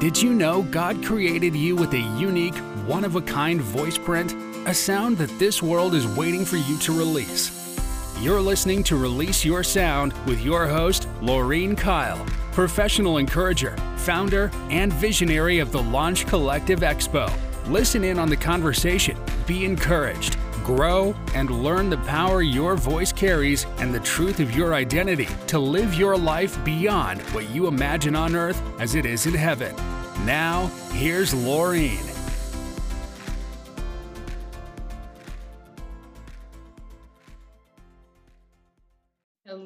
Did you know God created you with a unique, one of a kind voice print? A sound that this world is waiting for you to release. You're listening to Release Your Sound with your host, Laurean Kile, professional encourager, founder, and visionary of the Launch Collective Expo. Listen in on the conversation, be encouraged, grow, and learn the power your voice carries and the truth of your identity to live your life beyond what you imagine on earth as it is in heaven. Now, here's Laurean.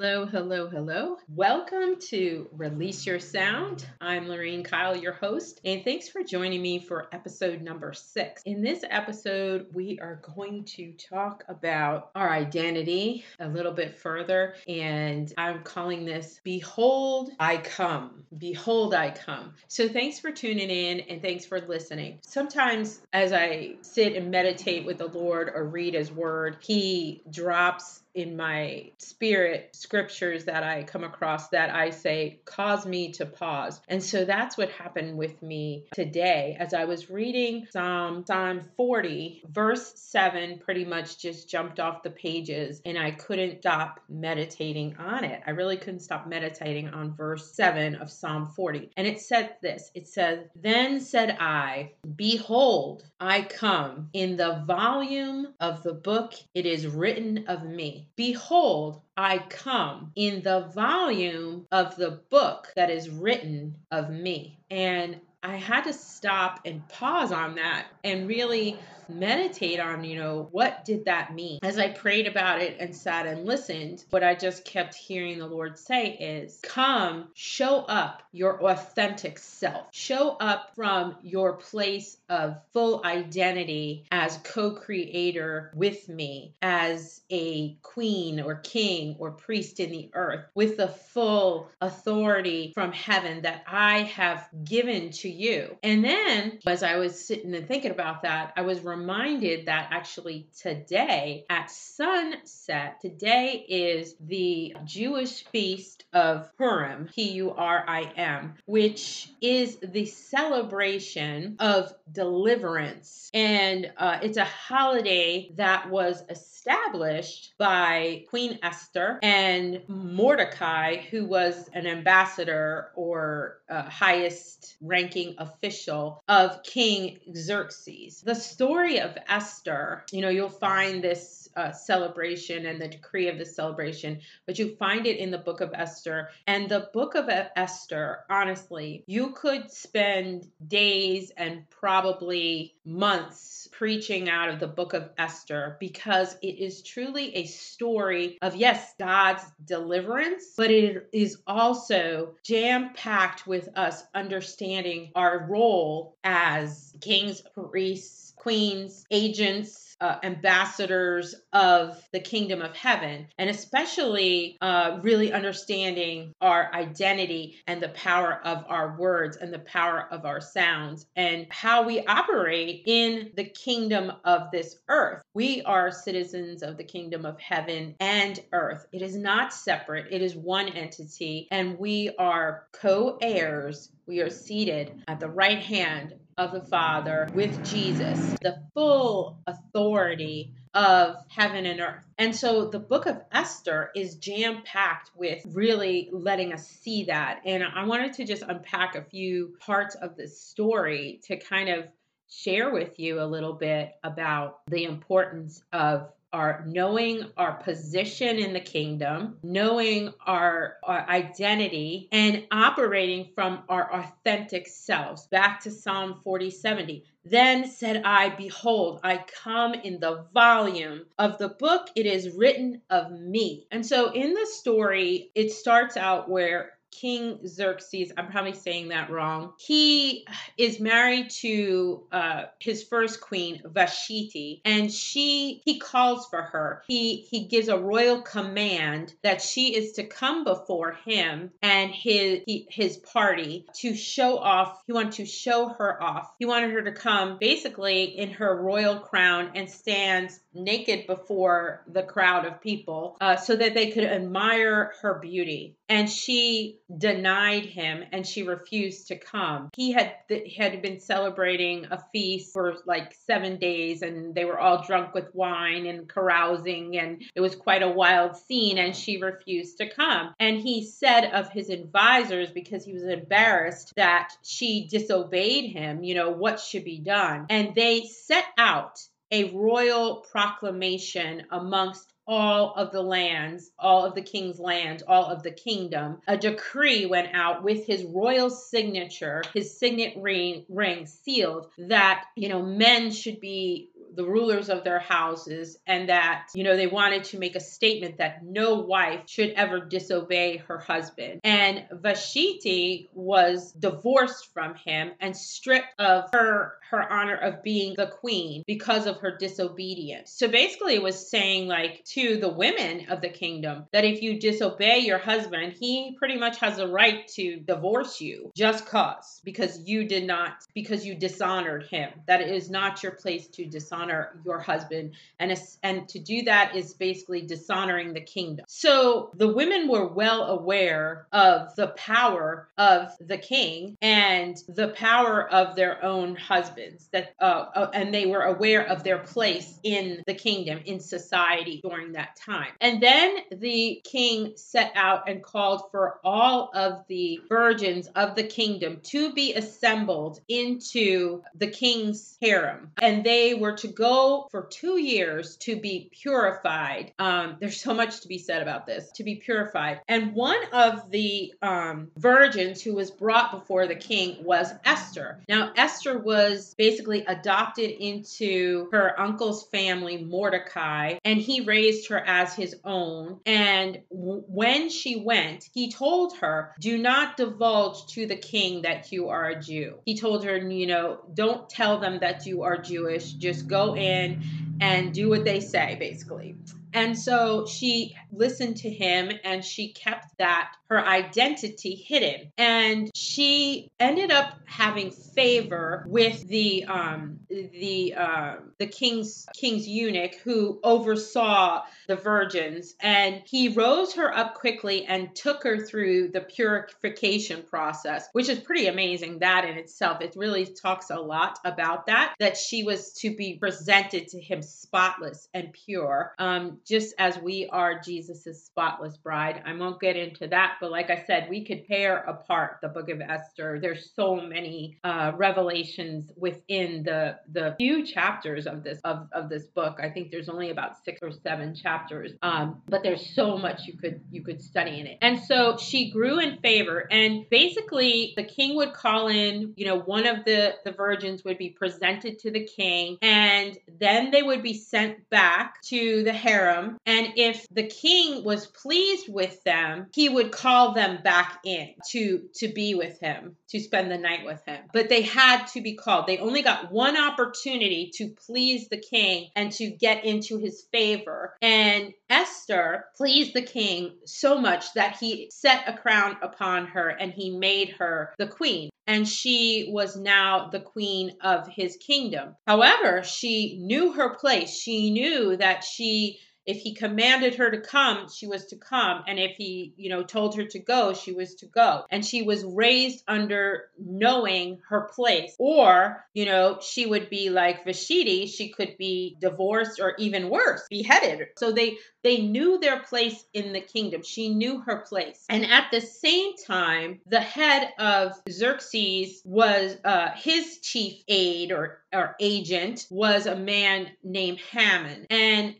Hello, hello, hello. Welcome to Release Your Sound. I'm Laurean Kile, your host, and thanks for joining me for episode number six. In this episode, we are going to talk about our identity a little bit further, and I'm calling this Behold, I Come. Behold, I Come. So thanks for tuning in and thanks for listening. Sometimes, as I sit and meditate with the Lord or read His Word, He drops in my spirit scriptures that I come across that I say cause me to pause. And so that's what happened with me today as I was reading Psalm Psalm 40 verse 7 pretty much just jumped off the pages and I couldn't stop meditating on it. I really couldn't stop meditating on verse 7 of Psalm 40. And it said this. It says, "Then said I, behold, I come in the volume of the book it is written of me." Behold, I come in the volume of the book that is written of me. And I had to stop and pause on that and really meditate on, you know, what did that mean? As I prayed about it and sat and listened, what I just kept hearing the Lord say is, Come, show up your authentic self. Show up from your place of full identity as co creator with me, as a queen or king or priest in the earth, with the full authority from heaven that I have given to you. And then, as I was sitting and thinking about that, I was reminded that actually today at sunset, today is the Jewish feast of Purim, P U R I M, which is the celebration of deliverance. And uh, it's a holiday that was established by Queen Esther and Mordecai, who was an ambassador or uh, highest ranking official of King Xerxes. The story of Esther, you know, you'll find this uh, celebration and the decree of the celebration, but you find it in the book of Esther. And the book of Esther, honestly, you could spend days and probably months preaching out of the book of Esther because it is truly a story of, yes, God's deliverance, but it is also jam packed with us understanding our role as kings, priests, queens, agents, uh, ambassadors of the kingdom of heaven, and especially uh, really understanding our identity and the power of our words and the power of our sounds and how we operate in the kingdom of this earth. We are citizens of the kingdom of heaven and earth. It is not separate, it is one entity, and we are co heirs. We are seated at the right hand of the Father with Jesus, the full authority of heaven and earth. And so the book of Esther is jam packed with really letting us see that. And I wanted to just unpack a few parts of this story to kind of share with you a little bit about the importance of are knowing our position in the kingdom, knowing our, our identity, and operating from our authentic selves. Back to Psalm 40 70. Then said I, Behold, I come in the volume of the book it is written of me. And so in the story, it starts out where King Xerxes, I'm probably saying that wrong. He is married to uh, his first queen, Vashti, and she he calls for her. He he gives a royal command that she is to come before him and his he, his party to show off. He wanted to show her off. He wanted her to come basically in her royal crown and stands naked before the crowd of people uh, so that they could admire her beauty and she denied him and she refused to come. He had had been celebrating a feast for like 7 days and they were all drunk with wine and carousing and it was quite a wild scene and she refused to come. And he said of his advisors because he was embarrassed that she disobeyed him, you know, what should be done. And they set out a royal proclamation amongst all of the lands, all of the king's land, all of the kingdom. A decree went out with his royal signature, his signet ring, ring sealed that, you know, men should be the rulers of their houses and that, you know, they wanted to make a statement that no wife should ever disobey her husband. And Vashti was divorced from him and stripped of her her honor of being the queen because of her disobedience. So basically it was saying like to the women of the kingdom that if you disobey your husband, he pretty much has a right to divorce you just cause because you did not because you dishonored him. That is not your place to dishonor dishonor your husband. And and to do that is basically dishonoring the kingdom. So the women were well aware of the power of the king and the power of their own husbands that uh, uh, and they were aware of their place in the kingdom in society during that time. And then the king set out and called for all of the virgins of the kingdom to be assembled into the king's harem. And they were to go for two years to be purified. Um, there's so much to be said about this to be purified. And one of the um, virgins who was brought before the king was Esther. Now, Esther was basically adopted into her uncle's family, Mordecai, and he raised her as his own. And w- when she went, he told her, Do not divulge to the king that you are a Jew. He told her, You know, don't tell them that you are Jewish, just go in and do what they say, basically. And so she listened to him and she kept that her identity hidden. And she ended up having favor with the um the uh, the king's king's eunuch who oversaw the virgins. And he rose her up quickly and took her through the purification process which is pretty amazing that in itself. It really talks a lot about that that she was to be presented to him spotless and pure um just as we are jesus's spotless bride. I won't get into that but like i said we could tear apart the book of esther there's so many uh, revelations within the the few chapters of this of, of this book. I think there's only about six or seven chapters, um, but there's so much you could you could study in it. And so she grew in favor, and basically the king would call in, you know, one of the the virgins would be presented to the king, and then they would be sent back to the harem. And if the king was pleased with them, he would call them back in to to be with him, to spend the night with him. But they had to be called. They only got one opportunity to please the king and to get into his favor. And Esther pleased the king so much that he set a crown upon her and he made her the queen and she was now the queen of his kingdom. However, she knew her place. She knew that she if he commanded her to come, she was to come. And if he, you know, told her to go, she was to go. And she was raised under knowing her place. Or, you know, she would be like Vashti, she could be divorced or even worse, beheaded. So they they knew their place in the kingdom. She knew her place. And at the same time, the head of Xerxes was uh, his chief aide or or agent was a man named Haman. And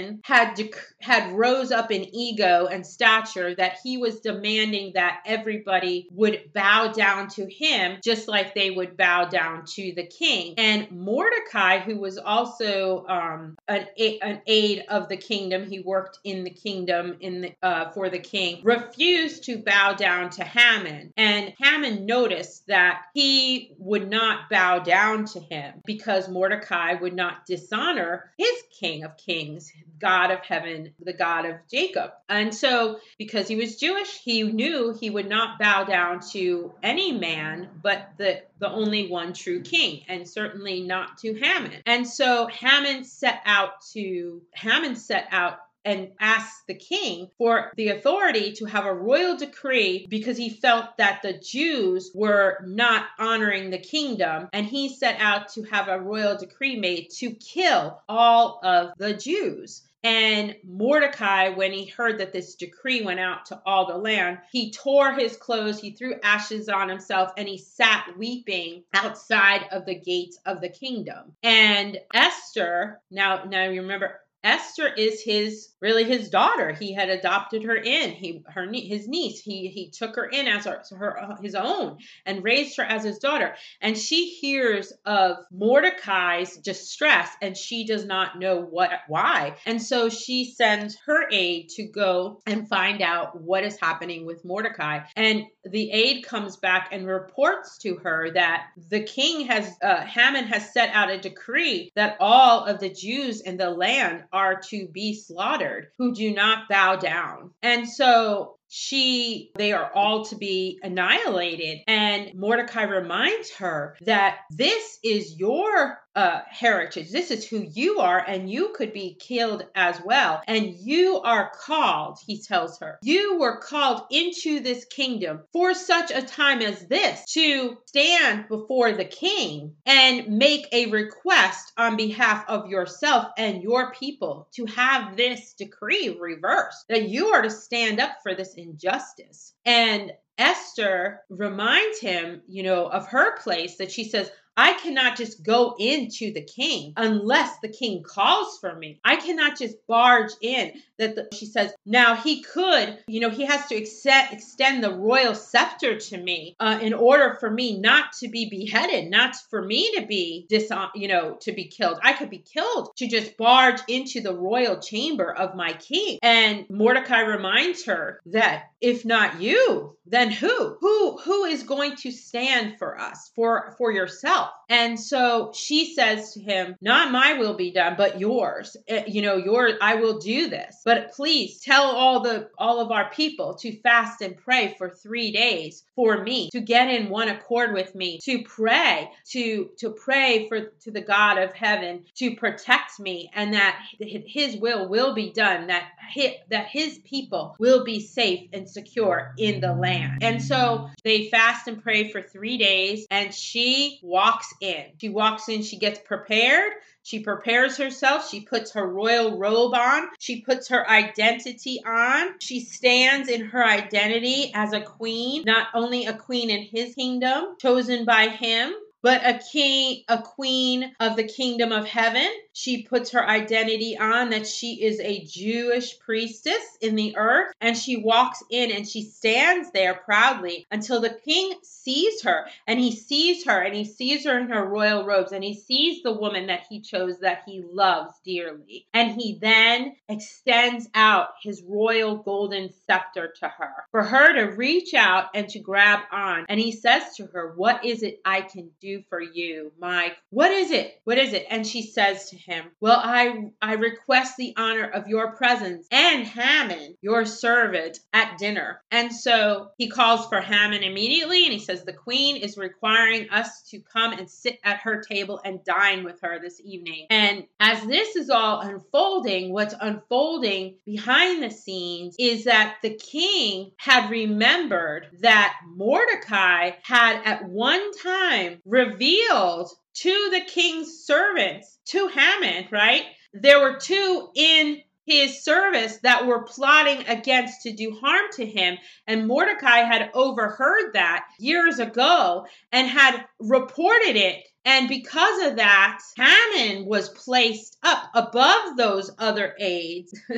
Haman had dec- had rose up in ego and stature that he was demanding that everybody would bow down to him just like they would bow down to the king. And Mordecai, who was also um, an, an aide of the kingdom, he worked in the kingdom in the, uh, for the king, refused to bow down to Haman. And Haman noticed that he would not bow down to him because Mordecai would not dishonor his king of kings, God of heaven, the God of Jacob. And so, because he was Jewish, he knew he would not bow down to any man but the the only one true king, and certainly not to Haman. And so Haman set out to Haman set out and asked the king for the authority to have a royal decree because he felt that the Jews were not honoring the kingdom. And he set out to have a royal decree made to kill all of the Jews. And Mordecai, when he heard that this decree went out to all the land, he tore his clothes, he threw ashes on himself, and he sat weeping outside of the gates of the kingdom. And Esther, now, now you remember Esther is his really his daughter. He had adopted her in. He her his niece. He he took her in as her, her his own and raised her as his daughter. And she hears of Mordecai's distress and she does not know what why. And so she sends her aide to go and find out what is happening with Mordecai. And the aide comes back and reports to her that the king has uh, Haman has set out a decree that all of the Jews in the land are to be slaughtered who do not bow down. And so she they are all to be annihilated and mordecai reminds her that this is your uh, heritage. This is who you are and you could be killed as well. And you are called he tells her. You were called into this kingdom for such a time as this to stand before the king and make a request on behalf of yourself and your people to have this decree reversed that you are to stand up for this injustice. And Esther reminds him, you know, of her place that she says, I cannot just go into the king unless the king calls for me. I cannot just barge in. That the, she says now he could, you know, he has to accept, extend the royal scepter to me uh, in order for me not to be beheaded, not for me to be dis, you know, to be killed. I could be killed to just barge into the royal chamber of my king. And Mordecai reminds her that if not you, then who? Who who is going to stand for us for for yourself? And so she says to him, Not my will be done, but yours. Eh, you know, your I will do this. But please tell all the all of our people to fast and pray for three days for me, to get in one accord with me, to pray, to to pray for to the God of heaven to protect me and that his will will be done, that his, that his people will be safe and secure in the land. And so they fast and pray for three days, and she walks walks in. She walks in, she gets prepared. She prepares herself. She puts her royal robe on. She puts her identity on. She stands in her identity as a queen, not only a queen in his kingdom, chosen by him, but a king, a queen of the kingdom of heaven. She puts her identity on that she is a Jewish priestess in the earth, and she walks in and she stands there proudly until the king sees her, and he sees her, and he sees her in her royal robes, and he sees the woman that he chose that he loves dearly. And he then extends out his royal golden scepter to her for her to reach out and to grab on. And he says to her, What is it I can do? for you, Mike? What is it? What is it? And she says to him, Well, I I request the honor of your presence and Haman, your servant, at dinner. And so he calls for Haman immediately and he says, The queen is requiring us to come and sit at her table and dine with her this evening. And as this is all unfolding, what's unfolding behind the scenes is that the king had remembered that Mordecai had at one time revealed to the king's servants, to Haman, right? There were two in his service that were plotting against to do harm to him. And Mordecai had overheard that years ago and had reported it and because of that, Haman was placed up above those other aides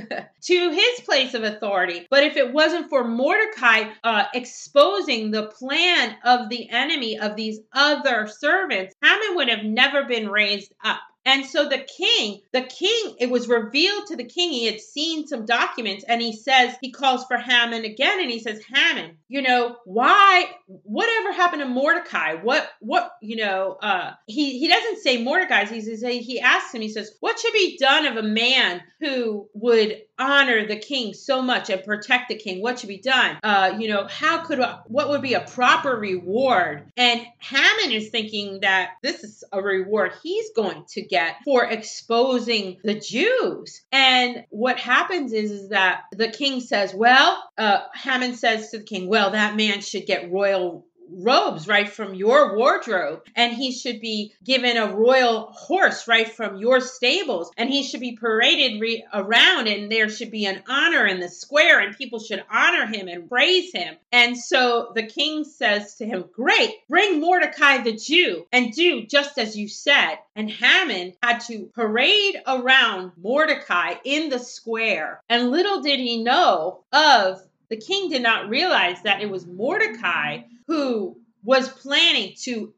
to his place of authority. But if it wasn't for Mordecai uh, exposing the plan of the enemy of these other servants, Haman would have never been raised up. And so the king, the king, it was revealed to the king. He had seen some documents and he says, he calls for Haman again and he says, Haman, you know, why, whatever happened to Mordecai? What, what, you know, uh, he, he doesn't say Mordecai. He says, he asks him, he says, what should be done of a man who would honor the king so much and protect the king? What should be done? Uh, you know, how could, what would be a proper reward? And Haman is thinking that this is a reward he's going to get for exposing the Jews. And what happens is, is that the king says, well, uh, Haman says to the king, well, that man should get royal robes right from your wardrobe and he should be given a royal horse right from your stables and he should be paraded re- around and there should be an honor in the square and people should honor him and praise him. And so the king says to him great bring mordecai the jew and do just as you said. And haman had to parade around mordecai in the square. And little did he know of the king did not realize that it was Mordecai who was planning to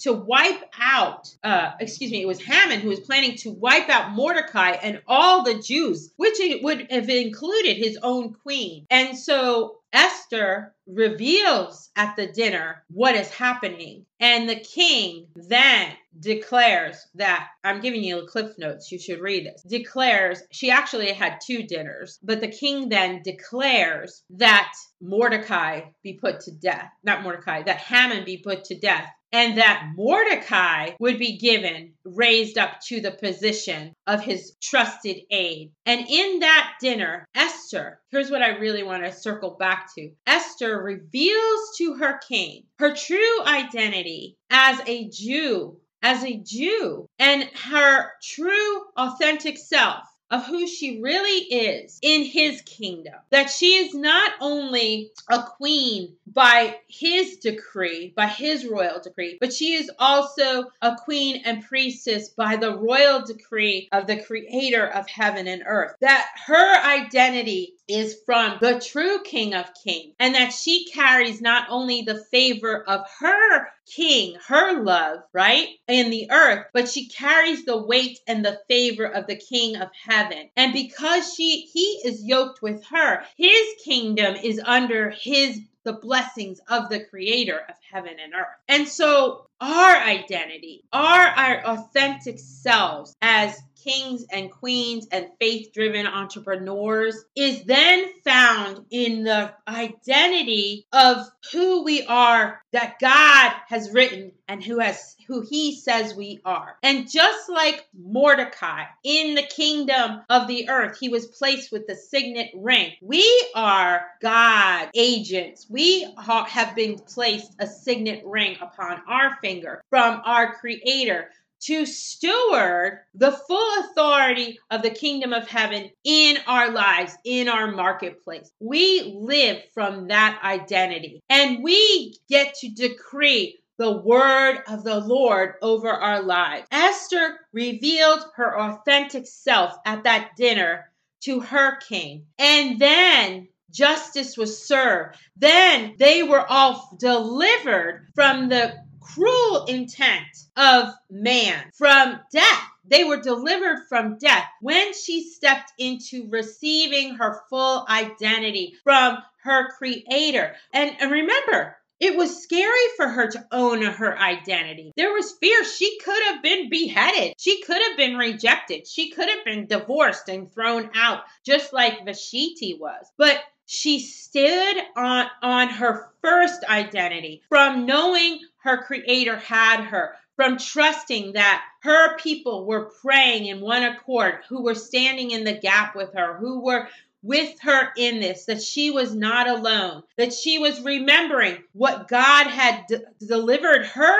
to wipe out uh, excuse me it was Haman who was planning to wipe out Mordecai and all the Jews which would have included his own queen. And so Esther reveals at the dinner what is happening. And the king then declares that I'm giving you the cliff notes you should read this declares she actually had two dinners but the king then declares that Mordecai be put to death not Mordecai that Haman be put to death and that Mordecai would be given, raised up to the position of his trusted aide. And in that dinner, Esther, here's what I really want to circle back to Esther reveals to her king her true identity as a Jew, as a Jew, and her true, authentic self of who she really is in his kingdom. That she is not only a queen by his decree, by his royal decree, but she is also a queen and priestess by the royal decree of the creator of heaven and earth. That her identity is from the true King of Kings, and that she carries not only the favor of her king, her love, right, in the earth, but she carries the weight and the favor of the King of heaven. And because she he is yoked with her, his kingdom is under his the blessings of the creator of heaven and earth. And so our identity, our, our authentic selves as kings and queens and faith driven entrepreneurs is then found in the identity of who we are that God has written and who has who he says we are. And just like Mordecai in the kingdom of the earth, he was placed with the signet ring. We are God agents. We have been placed a signet ring upon our finger from our creator to steward the full authority of the kingdom of heaven in our lives, in our marketplace. We live from that identity and we get to decree the word of the Lord over our lives. Esther revealed her authentic self at that dinner to her king. And then justice was served. Then they were all delivered from the cruel intent of man, from death. They were delivered from death when she stepped into receiving her full identity from her creator. And, and remember, it was scary for her to own her identity. There was fear. She could have been beheaded. She could have been rejected. She could have been divorced and thrown out, just like Vashti was. But she stood on, on her first identity from knowing her creator had her, from trusting that her people were praying in one accord, who were standing in the gap with her, who were with her in this, that she was not alone, that she was remembering what God had d- delivered her,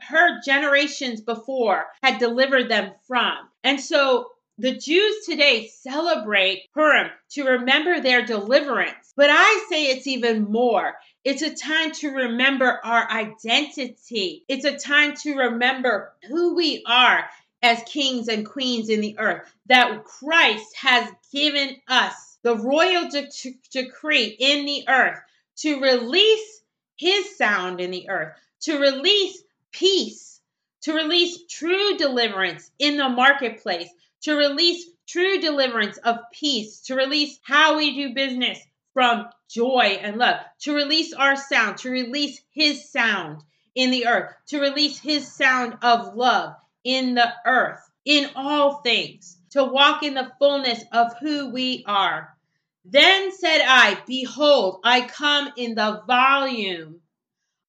her generations before had delivered them from. And so the Jews today celebrate Purim to remember their deliverance. But I say it's even more. It's a time to remember our identity. It's a time to remember who we are as kings and queens in the earth, that Christ has given us the royal de- decree in the earth to release his sound in the earth, to release peace, to release true deliverance in the marketplace, to release true deliverance of peace, to release how we do business from joy and love, to release our sound, to release His sound in the earth, to release His sound of love in the earth, in all things, to walk in the fullness of who we are. Then said I, Behold, I come in the volume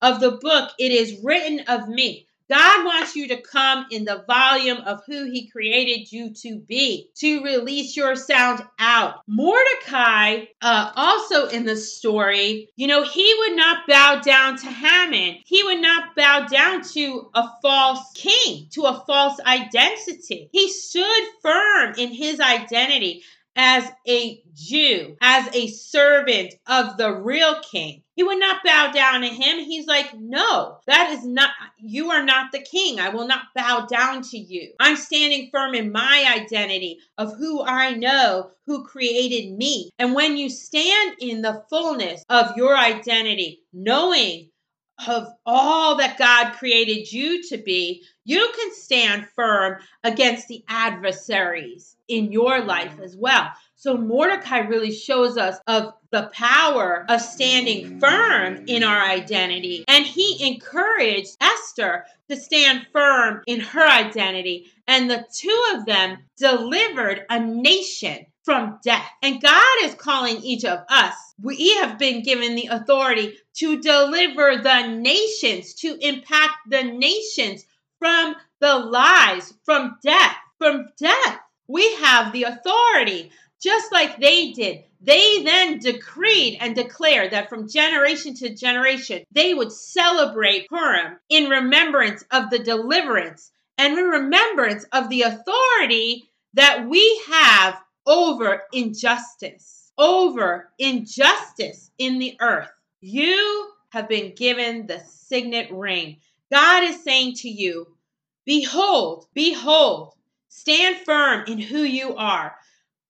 of the book, it is written of me. God wants you to come in the volume of who he created you to be, to release your sound out. Mordecai, uh, also in the story, you know, he would not bow down to Haman. He would not bow down to a false king, to a false identity. He stood firm in his identity as a Jew, as a servant of the real king. He would not bow down to him. He's like, No, that is not, you are not the king. I will not bow down to you. I'm standing firm in my identity of who I know, who created me. And when you stand in the fullness of your identity, knowing of all that God created you to be, you can stand firm against the adversaries in your life as well. So Mordecai really shows us of the power of standing firm in our identity. And he encouraged Esther to stand firm in her identity. And the two of them delivered a nation from death. And God is calling each of us. We have been given the authority to deliver the nations, to impact the nations from the lies, from death, from death. We have the authority, just like they did. They then decreed and declared that from generation to generation, they would celebrate Purim in remembrance of the deliverance and in remembrance of the authority that we have over injustice, over injustice in the earth. You have been given the signet ring. God is saying to you, Behold, behold, stand firm in who you are.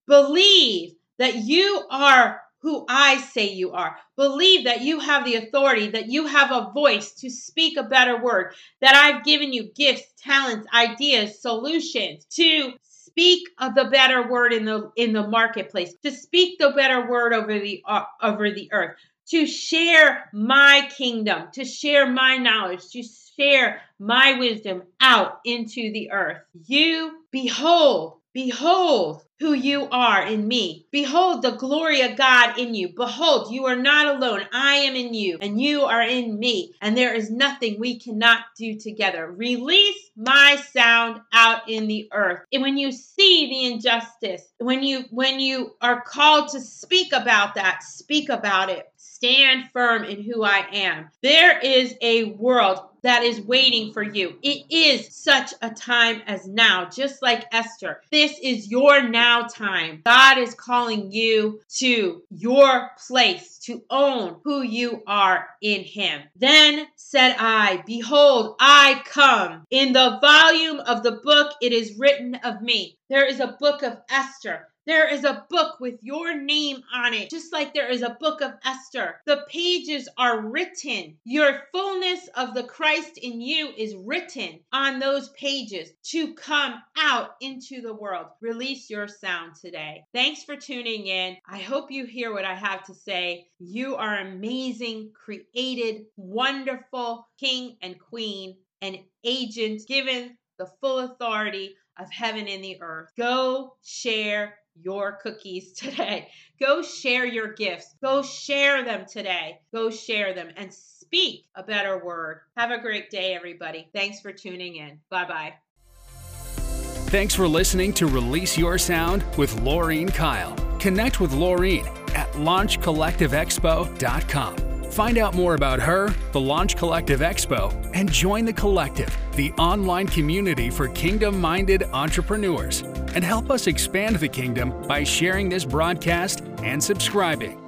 Believe that you are who I say you are. Believe that you have the authority, that you have a voice to speak a better word, that I've given you gifts, talents, ideas, solutions to speak of the better word in the in the marketplace, to speak the better word over the uh, over the earth, to share my kingdom, to share my knowledge, to share my wisdom out into the earth. You behold Behold who you are in me. Behold the glory of God in you. Behold, you are not alone. I am in you, and you are in me. And there is nothing we cannot do together. Release my sound out in the earth. And when you see the injustice, when you when you are called to speak about that, speak about it. Stand firm in who I am. There is a world that is waiting for you. It is such a time as now, just like Esther. This is your now time. God is calling you to your place to own who you are in Him. Then said I, Behold, I come. In the volume of the book, it is written of me. There is a book of Esther. There is a book with your name on it, just like there is a book of Esther. The pages are written. Your fullness of the Christ in you is written on those pages to come out into the world. Release your sound today. Thanks for tuning in. I hope you hear what I have to say. You are amazing, created, wonderful king and queen and agent given the full authority of heaven and the earth. Go share your cookies today. Go share your gifts. Go share them today. Go share them and speak a better word. Have a great day, everybody. Thanks for tuning in. Bye bye. Thanks for listening to Release Your Sound with Laurean Kile. Connect with Laurean at launchcollectiveexpo.com. Find out more about her, the Launch Collective Expo, and join the collective, the online community for kingdom minded entrepreneurs. And help us expand the kingdom by sharing this broadcast and subscribing.